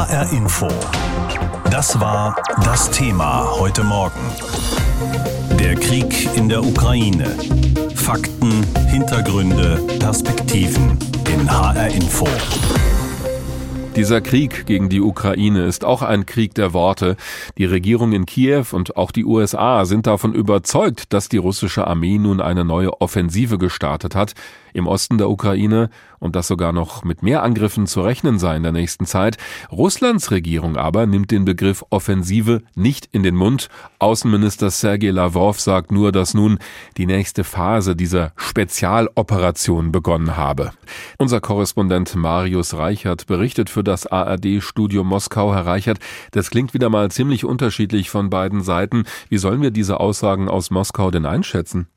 HR Info. Das war das Thema heute Morgen. Der Krieg in der Ukraine. Fakten, Hintergründe, Perspektiven in HR Info. Dieser Krieg gegen die Ukraine ist auch ein Krieg der Worte. Die Regierung in Kiew und auch die USA sind davon überzeugt, dass die russische Armee nun eine neue Offensive gestartet hat im Osten der Ukraine und dass sogar noch mit mehr Angriffen zu rechnen sei in der nächsten Zeit. Russlands Regierung aber nimmt den Begriff Offensive nicht in den Mund. Außenminister Sergei Lavrov sagt nur, dass nun die nächste Phase dieser Spezialoperation begonnen habe. Unser Korrespondent Marius Reichert berichtet für das ARD-Studio Moskau. Herr Reichert, das klingt wieder mal ziemlich unterschiedlich von beiden Seiten. Wie sollen wir diese Aussagen aus Moskau denn einschätzen?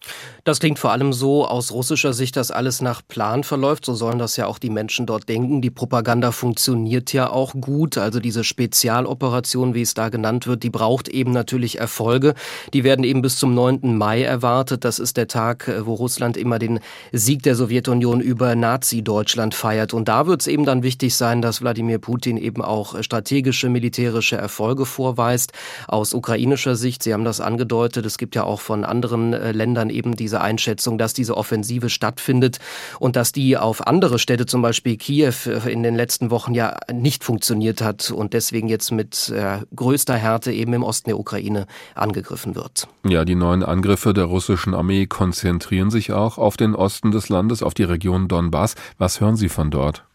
Das klingt vor allem so aus russischer Sicht, dass alles nach Plan verläuft. So sollen das ja auch die Menschen dort denken. Die Propaganda funktioniert ja auch gut. Also diese Spezialoperation, wie es da genannt wird, die braucht eben natürlich Erfolge. Die werden eben bis zum 9. Mai erwartet. Das ist der Tag, wo Russland immer den Sieg der Sowjetunion über Nazi-Deutschland feiert. Und da wird es eben dann wichtig sein, dass Wladimir Putin eben auch strategische, militärische Erfolge vorweist. Aus ukrainischer Sicht, Sie haben das angedeutet, es gibt ja auch von anderen äh, Ländern eben diese Einschätzung, dass diese Offensive stattfindet und dass die auf andere Städte, zum Beispiel Kiew, in den letzten Wochen ja nicht funktioniert hat und deswegen jetzt mit äh, größter Härte eben im Osten der Ukraine angegriffen wird. Ja, die neuen Angriffe der russischen Armee konzentrieren sich auch auf den Osten des Landes, auf die Region Donbass. Was hören Sie von dort?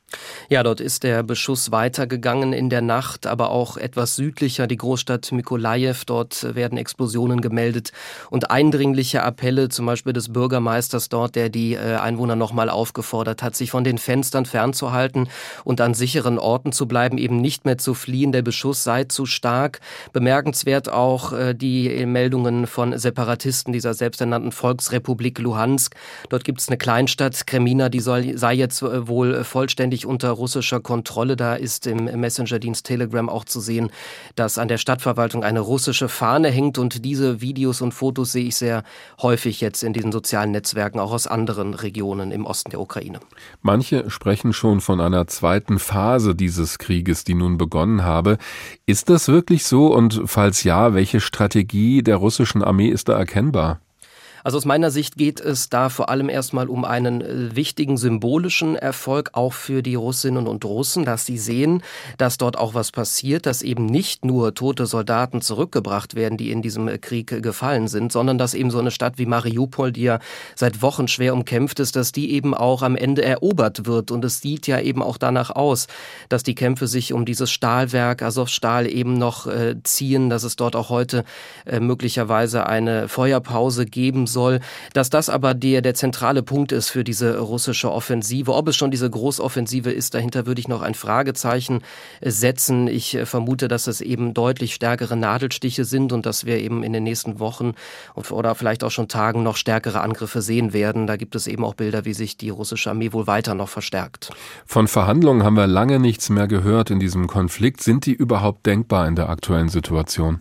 Ja, dort ist der Beschuss weitergegangen in der Nacht, aber auch etwas südlicher, die Großstadt Mykolajew. Dort werden Explosionen gemeldet und eindringliche Appelle, zum Beispiel des Bürgermeisters dort, der die äh, Einwohner nochmal aufgefordert hat, sich von den Fenstern fernzuhalten und an sicheren Orten zu bleiben, eben nicht mehr zu fliehen. Der Beschuss sei zu stark. Bemerkenswert auch äh, die Meldungen von Separatisten dieser selbsternannten Volksrepublik Luhansk. Dort gibt es eine Kleinstadt, Kremina, die soll, sei jetzt äh, wohl vollständig völlig unter russischer Kontrolle. Da ist im Messenger-Dienst Telegram auch zu sehen, dass an der Stadtverwaltung eine russische Fahne hängt. Und diese Videos und Fotos sehe ich sehr häufig jetzt in diesen sozialen Netzwerken, auch aus anderen Regionen im Osten der Ukraine. Manche sprechen schon von einer zweiten Phase dieses Krieges, die nun begonnen habe. Ist das wirklich so? Und falls ja, welche Strategie der russischen Armee ist da erkennbar? Also aus meiner Sicht geht es da vor allem erstmal um einen äh, wichtigen symbolischen Erfolg auch für die Russinnen und Russen, dass sie sehen, dass dort auch was passiert, dass eben nicht nur tote Soldaten zurückgebracht werden, die in diesem äh, Krieg äh, gefallen sind, sondern dass eben so eine Stadt wie Mariupol, die ja seit Wochen schwer umkämpft ist, dass die eben auch am Ende erobert wird. Und es sieht ja eben auch danach aus, dass die Kämpfe sich um dieses Stahlwerk Azovstal eben noch äh, ziehen, dass es dort auch heute äh, möglicherweise eine Feuerpause geben soll, dass das aber der, der zentrale Punkt ist für diese russische Offensive. Ob es schon diese Großoffensive ist, dahinter würde ich noch ein Fragezeichen äh, setzen. Ich äh, vermute, dass es eben deutlich stärkere Nadelstiche sind und dass wir eben in den nächsten Wochen oder vielleicht auch schon Tagen noch stärkere Angriffe sehen werden. Da gibt es eben auch Bilder, wie sich die russische Armee wohl weiter noch verstärkt. Von Verhandlungen haben wir lange nichts mehr gehört in diesem Konflikt. Sind die überhaupt denkbar in der aktuellen Situation?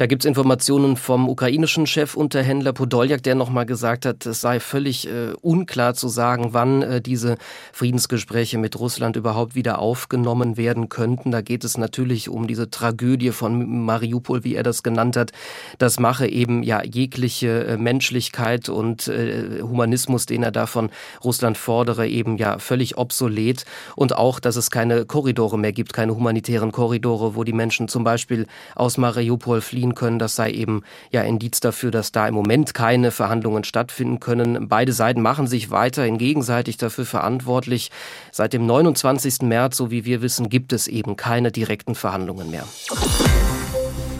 Da gibt es Informationen vom ukrainischen Chefunterhändler Podoljak, der nochmal gesagt hat, es sei völlig äh, unklar zu sagen, wann äh, diese Friedensgespräche mit Russland überhaupt wieder aufgenommen werden könnten. Da geht es natürlich um diese Tragödie von Mariupol, wie er das genannt hat. Das mache eben ja jegliche äh, Menschlichkeit und äh, Humanismus, den er da von Russland fordere, eben ja völlig obsolet. Und auch, dass es keine Korridore mehr gibt, keine humanitären Korridore, wo die Menschen zum Beispiel aus Mariupol Mariupol fliehen können. Das sei eben ja Indiz dafür, dass da im Moment keine Verhandlungen stattfinden können. Beide Seiten machen sich weiterhin gegenseitig dafür verantwortlich. Seit dem 29. März, so wie wir wissen, gibt es eben keine direkten Verhandlungen mehr.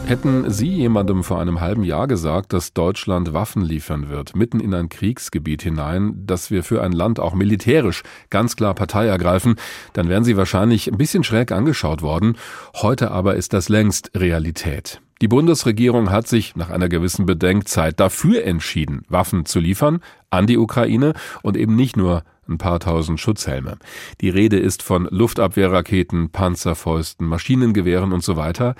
Hätten Sie jemandem vor einem halben Jahr gesagt, dass Deutschland Waffen liefern wird, mitten in ein Kriegsgebiet hinein, dass wir für ein Land auch militärisch ganz klar Partei ergreifen, dann wären Sie wahrscheinlich ein bisschen schräg angeschaut worden. Heute aber ist das längst Realität. Die Bundesregierung hat sich nach einer gewissen Bedenkzeit dafür entschieden, Waffen zu liefern an die Ukraine und eben nicht nur ein paar tausend Schutzhelme. Die Rede ist von Luftabwehrraketen, Panzerfäusten, Maschinengewehren und so weiter.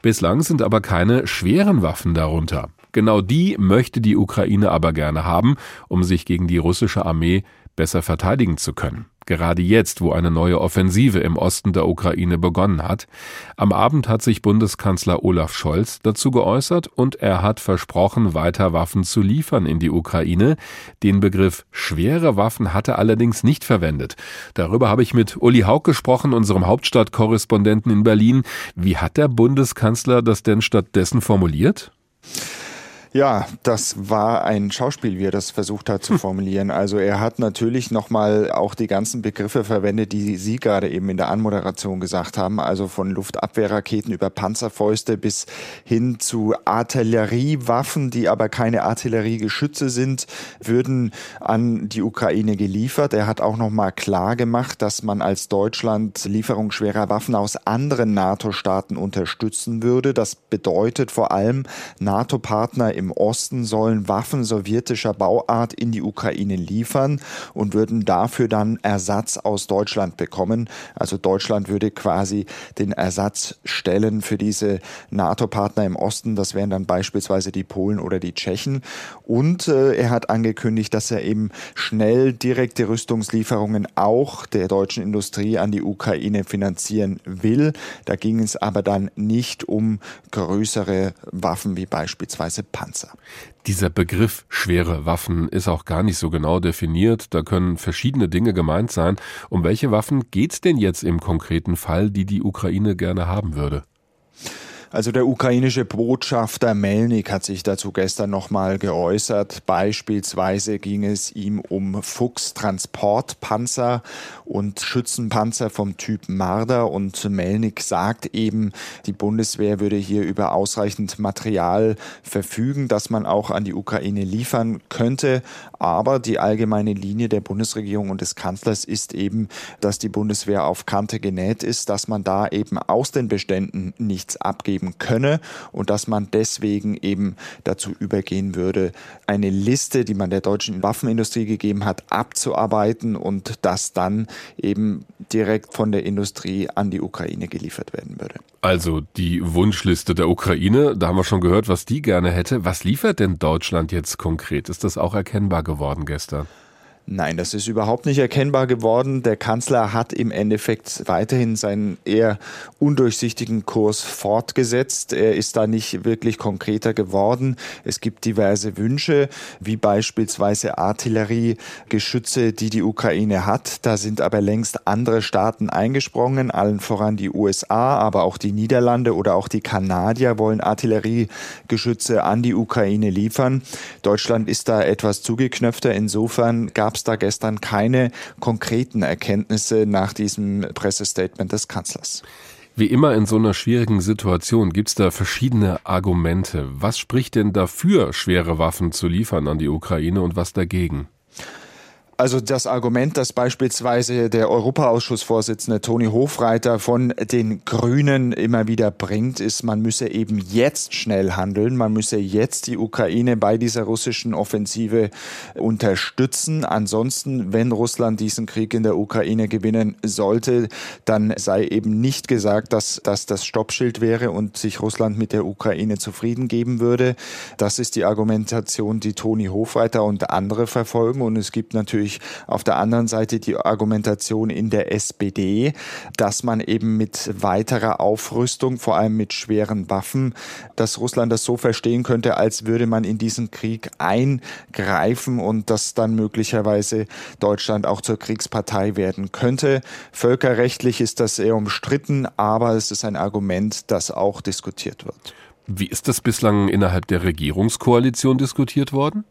Bislang sind aber keine schweren Waffen darunter. Genau die möchte die Ukraine aber gerne haben, um sich gegen die russische Armee besser verteidigen zu können. Gerade jetzt, wo eine neue Offensive im Osten der Ukraine begonnen hat. Am Abend hat sich Bundeskanzler Olaf Scholz dazu geäußert und er hat versprochen, weiter Waffen zu liefern in die Ukraine. Den Begriff schwere Waffen hat er allerdings nicht verwendet. Darüber habe ich mit Uli Haug gesprochen, unserem Hauptstadtkorrespondenten in Berlin. Wie hat der Bundeskanzler das denn stattdessen formuliert? Ja, das war ein Schauspiel, wie er das versucht hat zu formulieren. Also er hat natürlich nochmal auch die ganzen Begriffe verwendet, die Sie gerade eben in der Anmoderation gesagt haben. Also von Luftabwehrraketen über Panzerfäuste bis hin zu Artilleriewaffen, die aber keine Artilleriegeschütze sind, würden an die Ukraine geliefert. Er hat auch nochmal klar gemacht, dass man als Deutschland Lieferung schwerer Waffen aus anderen NATO-Staaten unterstützen würde. Das bedeutet vor allem NATO-Partner im Osten sollen Waffen sowjetischer Bauart in die Ukraine liefern und würden dafür dann Ersatz aus Deutschland bekommen. Also Deutschland würde quasi den Ersatz stellen für diese NATO-Partner im Osten. Das wären dann beispielsweise die Polen oder die Tschechen. Und äh, er hat angekündigt, dass er eben schnell direkte Rüstungslieferungen auch der deutschen Industrie an die Ukraine finanzieren will. Da ging es aber dann nicht um größere Waffen wie beispielsweise Panzer. Panzer. Dieser Begriff schwere Waffen ist auch gar nicht so genau definiert. Da können verschiedene Dinge gemeint sein. Um welche Waffen geht es denn jetzt im konkreten Fall, die die Ukraine gerne haben würde? Also der ukrainische Botschafter Melnik hat sich dazu gestern nochmal geäußert. Beispielsweise ging es ihm um Fuchs-Transportpanzer und Schützenpanzer vom Typ Marder. Und Melnik sagt eben, die Bundeswehr würde hier über ausreichend Material verfügen, das man auch an die Ukraine liefern könnte. Aber die allgemeine Linie der Bundesregierung und des Kanzlers ist eben, dass die Bundeswehr auf Kante genäht ist, dass man da eben aus den Beständen nichts abgeben geben könne und dass man deswegen eben dazu übergehen würde, eine Liste, die man der deutschen Waffenindustrie gegeben hat, abzuarbeiten und das dann eben direkt von der Industrie an die Ukraine geliefert werden würde. Also die Wunschliste der Ukraine, da haben wir schon gehört, was die gerne hätte. Was liefert denn Deutschland jetzt konkret? Ist das auch erkennbar geworden gestern? Nein, das ist überhaupt nicht erkennbar geworden. Der Kanzler hat im Endeffekt weiterhin seinen eher undurchsichtigen Kurs fortgesetzt. Er ist da nicht wirklich konkreter geworden. Es gibt diverse Wünsche, wie beispielsweise Artilleriegeschütze, die die Ukraine hat. Da sind aber längst andere Staaten eingesprungen, allen voran die USA, aber auch die Niederlande oder auch die Kanadier wollen Artilleriegeschütze an die Ukraine liefern. Deutschland ist da etwas zugeknöpfter. Insofern gab es da gestern keine konkreten Erkenntnisse nach diesem Pressestatement des Kanzlers. Wie immer in so einer schwierigen Situation gibt es da verschiedene Argumente. Was spricht denn dafür, schwere Waffen zu liefern an die Ukraine und was dagegen? Also das Argument, das beispielsweise der Europaausschussvorsitzende Toni Hofreiter von den Grünen immer wieder bringt, ist, man müsse eben jetzt schnell handeln, man müsse jetzt die Ukraine bei dieser russischen Offensive unterstützen. Ansonsten, wenn Russland diesen Krieg in der Ukraine gewinnen sollte, dann sei eben nicht gesagt, dass das das Stoppschild wäre und sich Russland mit der Ukraine zufrieden geben würde. Das ist die Argumentation, die Toni Hofreiter und andere verfolgen und es gibt natürlich natürlich auf der anderen Seite die Argumentation in der SPD, dass man eben mit weiterer Aufrüstung, vor allem mit schweren Waffen, dass Russland das so verstehen könnte, als würde man in diesen Krieg eingreifen und dass dann möglicherweise Deutschland auch zur Kriegspartei werden könnte. Völkerrechtlich ist das sehr umstritten, aber es ist ein Argument, das auch diskutiert wird. Wie ist das bislang innerhalb der Regierungskoalition diskutiert worden?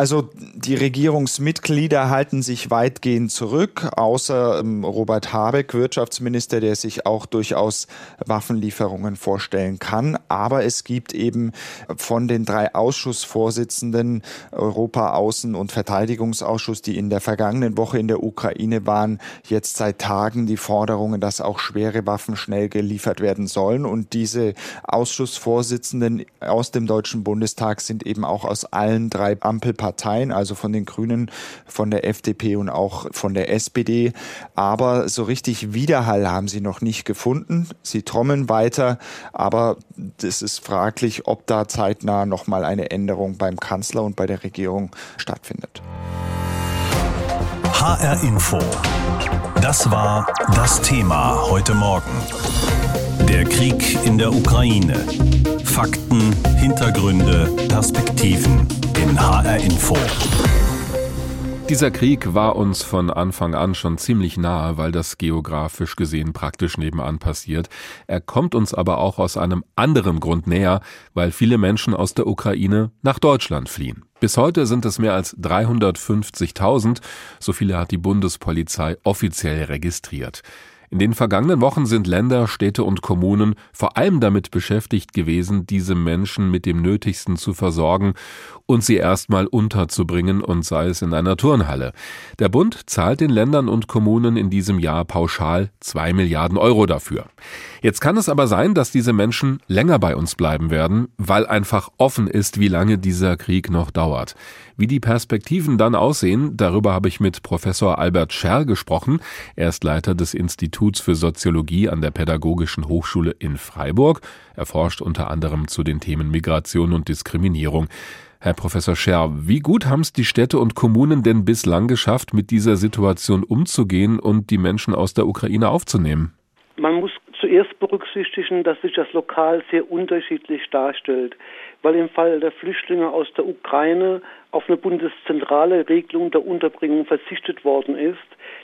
Also die Regierungsmitglieder halten sich weitgehend zurück, außer ähm, Robert Habeck, Wirtschaftsminister, der sich auch durchaus Waffenlieferungen vorstellen kann. Aber es gibt eben von den drei Ausschussvorsitzenden Europa, Außen- und Verteidigungsausschuss, die in der vergangenen Woche in der Ukraine waren, jetzt seit Tagen die Forderungen, dass auch schwere Waffen schnell geliefert werden sollen. Und diese Ausschussvorsitzenden aus dem Deutschen Bundestag sind eben auch aus allen drei Ampelparteien Parteien, also von den Grünen, von der FDP und auch von der SPD. Aber so richtig Widerhall haben sie noch nicht gefunden. Sie trommeln weiter, aber es ist fraglich, ob da zeitnah nochmal eine Änderung beim Kanzler und bei der Regierung stattfindet. HR Info. Das war das Thema heute Morgen. Der Krieg in der Ukraine. Fakten, Hintergründe, Perspektiven in HR Info. Dieser Krieg war uns von Anfang an schon ziemlich nahe, weil das geografisch gesehen praktisch nebenan passiert. Er kommt uns aber auch aus einem anderen Grund näher, weil viele Menschen aus der Ukraine nach Deutschland fliehen. Bis heute sind es mehr als 350.000, so viele hat die Bundespolizei offiziell registriert. In den vergangenen Wochen sind Länder, Städte und Kommunen vor allem damit beschäftigt gewesen, diese Menschen mit dem Nötigsten zu versorgen und sie erstmal unterzubringen und sei es in einer Turnhalle. Der Bund zahlt den Ländern und Kommunen in diesem Jahr pauschal zwei Milliarden Euro dafür. Jetzt kann es aber sein, dass diese Menschen länger bei uns bleiben werden, weil einfach offen ist, wie lange dieser Krieg noch dauert. Wie die Perspektiven dann aussehen, darüber habe ich mit Professor Albert Scherr gesprochen. Er ist Leiter des Instituts für Soziologie an der Pädagogischen Hochschule in Freiburg. Er forscht unter anderem zu den Themen Migration und Diskriminierung. Herr Professor Scherr, wie gut haben es die Städte und Kommunen denn bislang geschafft, mit dieser Situation umzugehen und die Menschen aus der Ukraine aufzunehmen? Zuerst berücksichtigen, dass sich das lokal sehr unterschiedlich darstellt, weil im Fall der Flüchtlinge aus der Ukraine auf eine bundeszentrale Regelung der Unterbringung verzichtet worden ist.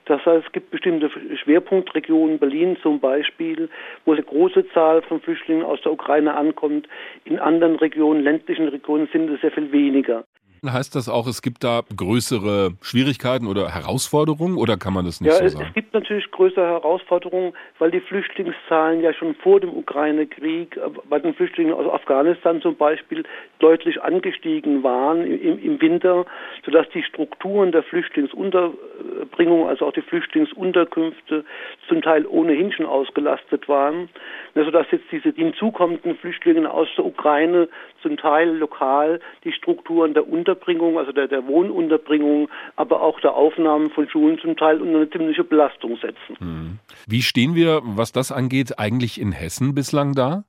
Das heißt, es gibt bestimmte Schwerpunktregionen, Berlin zum Beispiel, wo eine große Zahl von Flüchtlingen aus der Ukraine ankommt. In anderen Regionen, ländlichen Regionen sind es sehr viel weniger. Heißt das auch, es gibt da größere Schwierigkeiten oder Herausforderungen oder kann man das nicht ja, so es, sagen? Es gibt natürlich größere Herausforderungen, weil die Flüchtlingszahlen ja schon vor dem Ukraine-Krieg äh, bei den Flüchtlingen aus Afghanistan zum Beispiel deutlich angestiegen waren im, im Winter, sodass die Strukturen der Flüchtlingsunterbringung, also auch die Flüchtlingsunterkünfte zum Teil ohnehin schon ausgelastet waren, sodass jetzt diese hinzukommenden Flüchtlinge aus der Ukraine zum Teil lokal die Strukturen der Unterbringung, also der, der Wohnunterbringung, aber auch der Aufnahmen von Schulen zum Teil unter eine ziemliche Belastung setzen. Hm. Wie stehen wir, was das angeht, eigentlich in Hessen bislang da?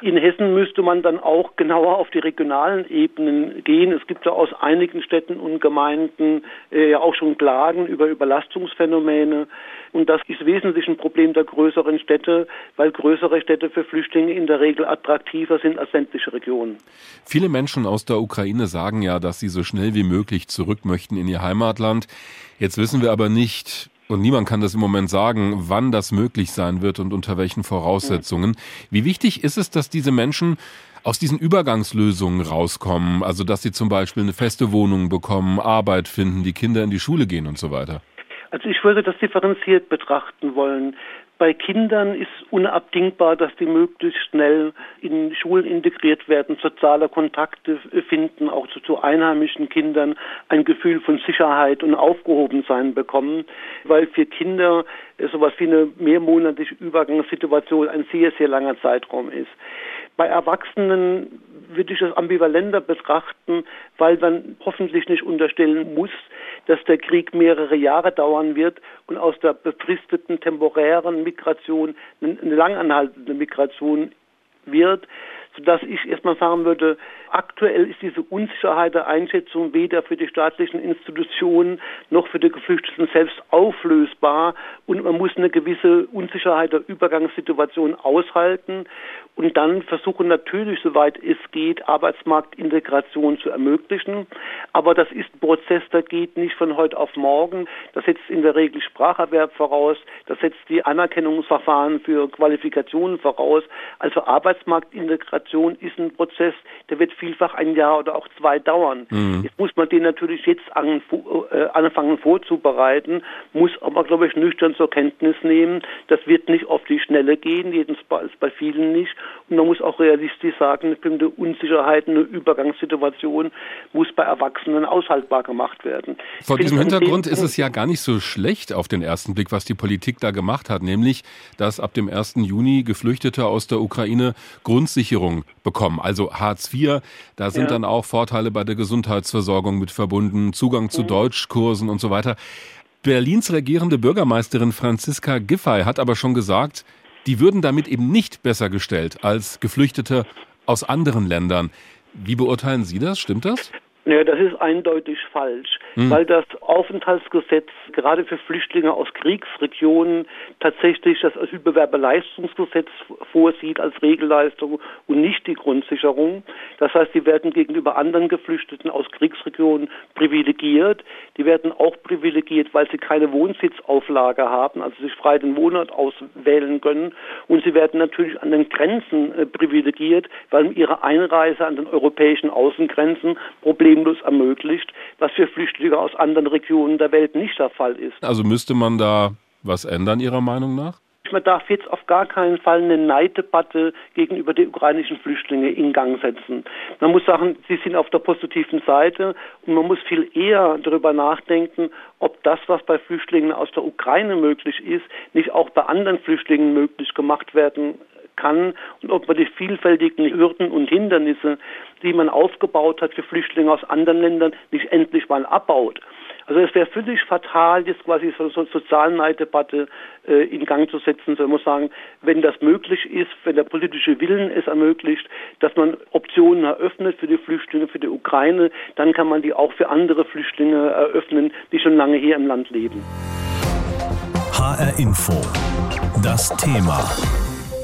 In Hessen müsste man dann auch genauer auf die regionalen Ebenen gehen. Es gibt ja aus einigen Städten und Gemeinden äh, auch schon Klagen über Überlastungsphänomene. Und das ist wesentlich ein Problem der größeren Städte, weil größere Städte für Flüchtlinge in der Regel attraktiver sind als ländliche Regionen. Viele Menschen aus der Ukraine sagen ja, dass sie so schnell wie möglich zurück möchten in ihr Heimatland. Jetzt wissen wir aber nicht, und niemand kann das im Moment sagen, wann das möglich sein wird und unter welchen Voraussetzungen. Wie wichtig ist es, dass diese Menschen aus diesen Übergangslösungen rauskommen, also dass sie zum Beispiel eine feste Wohnung bekommen, Arbeit finden, die Kinder in die Schule gehen und so weiter? Also ich würde das differenziert betrachten wollen. Bei Kindern ist unabdingbar, dass die möglichst schnell in Schulen integriert werden, soziale Kontakte finden, auch zu, einheimischen Kindern ein Gefühl von Sicherheit und Aufgehobensein bekommen, weil für Kinder sowas wie eine mehrmonatige Übergangssituation ein sehr, sehr langer Zeitraum ist. Bei Erwachsenen würde ich das ambivalenter betrachten, weil man hoffentlich nicht unterstellen muss, dass der Krieg mehrere Jahre dauern wird und aus der befristeten temporären Migration eine langanhaltende Migration wird, sodass ich erstmal sagen würde, aktuell ist diese Unsicherheit der Einschätzung weder für die staatlichen Institutionen noch für die Geflüchteten selbst auflösbar und man muss eine gewisse Unsicherheit der Übergangssituation aushalten und dann versuchen natürlich, soweit es geht, Arbeitsmarktintegration zu ermöglichen. Aber das ist ein Prozess, der geht nicht von heute auf morgen. Das setzt in der Regel Spracherwerb voraus, das setzt die Anerkennungsverfahren für Qualifikationen voraus. Also Arbeitsmarktintegration ist ein Prozess, der wird vielfach ein Jahr oder auch zwei dauern. Mhm. Jetzt muss man den natürlich jetzt äh, anfangen vorzubereiten, muss aber, glaube ich, nüchtern zur Kenntnis nehmen, das wird nicht auf die Schnelle gehen, jedenfalls bei vielen nicht. Und man muss auch realistisch sagen, eine bestimmte Unsicherheit, eine Übergangssituation muss bei Erwachsenen aushaltbar gemacht werden. Vor diesem Hintergrund ist es ja gar nicht so schlecht auf den ersten Blick, was die Politik da gemacht hat, nämlich, dass ab dem 1. Juni Geflüchtete aus der Ukraine Grundsicherung bekommen, also Hartz IV. Da sind ja. dann auch Vorteile bei der Gesundheitsversorgung mit verbunden, Zugang zu mhm. Deutschkursen und so weiter. Berlins regierende Bürgermeisterin Franziska Giffey hat aber schon gesagt, die würden damit eben nicht besser gestellt als Geflüchtete aus anderen Ländern. Wie beurteilen Sie das? Stimmt das? Naja, das ist eindeutig falsch, hm. weil das Aufenthaltsgesetz gerade für Flüchtlinge aus Kriegsregionen tatsächlich das Asylbewerberleistungsgesetz vorsieht als Regelleistung und nicht die Grundsicherung. Das heißt, sie werden gegenüber anderen Geflüchteten aus Kriegsregionen privilegiert. Die werden auch privilegiert, weil sie keine Wohnsitzauflage haben, also sich frei den Wohnort auswählen können. Und sie werden natürlich an den Grenzen äh, privilegiert, weil ihre Einreise an den europäischen Außengrenzen problemlos ermöglicht, was für Flüchtlinge aus anderen Regionen der Welt nicht der Fall ist. Also müsste man da was ändern, Ihrer Meinung nach? Man darf jetzt auf gar keinen Fall eine Neiddebatte gegenüber den ukrainischen Flüchtlingen in Gang setzen. Man muss sagen, sie sind auf der positiven Seite und man muss viel eher darüber nachdenken, ob das, was bei Flüchtlingen aus der Ukraine möglich ist, nicht auch bei anderen Flüchtlingen möglich gemacht werden kann und ob man die vielfältigen Hürden und Hindernisse, die man aufgebaut hat für Flüchtlinge aus anderen Ländern, nicht endlich mal abbaut. Also es wäre völlig fatal, jetzt quasi so eine Sozialneiddebatte äh, in Gang zu setzen. So, man muss sagen, wenn das möglich ist, wenn der politische Willen es ermöglicht, dass man Optionen eröffnet für die Flüchtlinge, für die Ukraine, dann kann man die auch für andere Flüchtlinge eröffnen, die schon lange hier im Land leben. HR Info. Das Thema.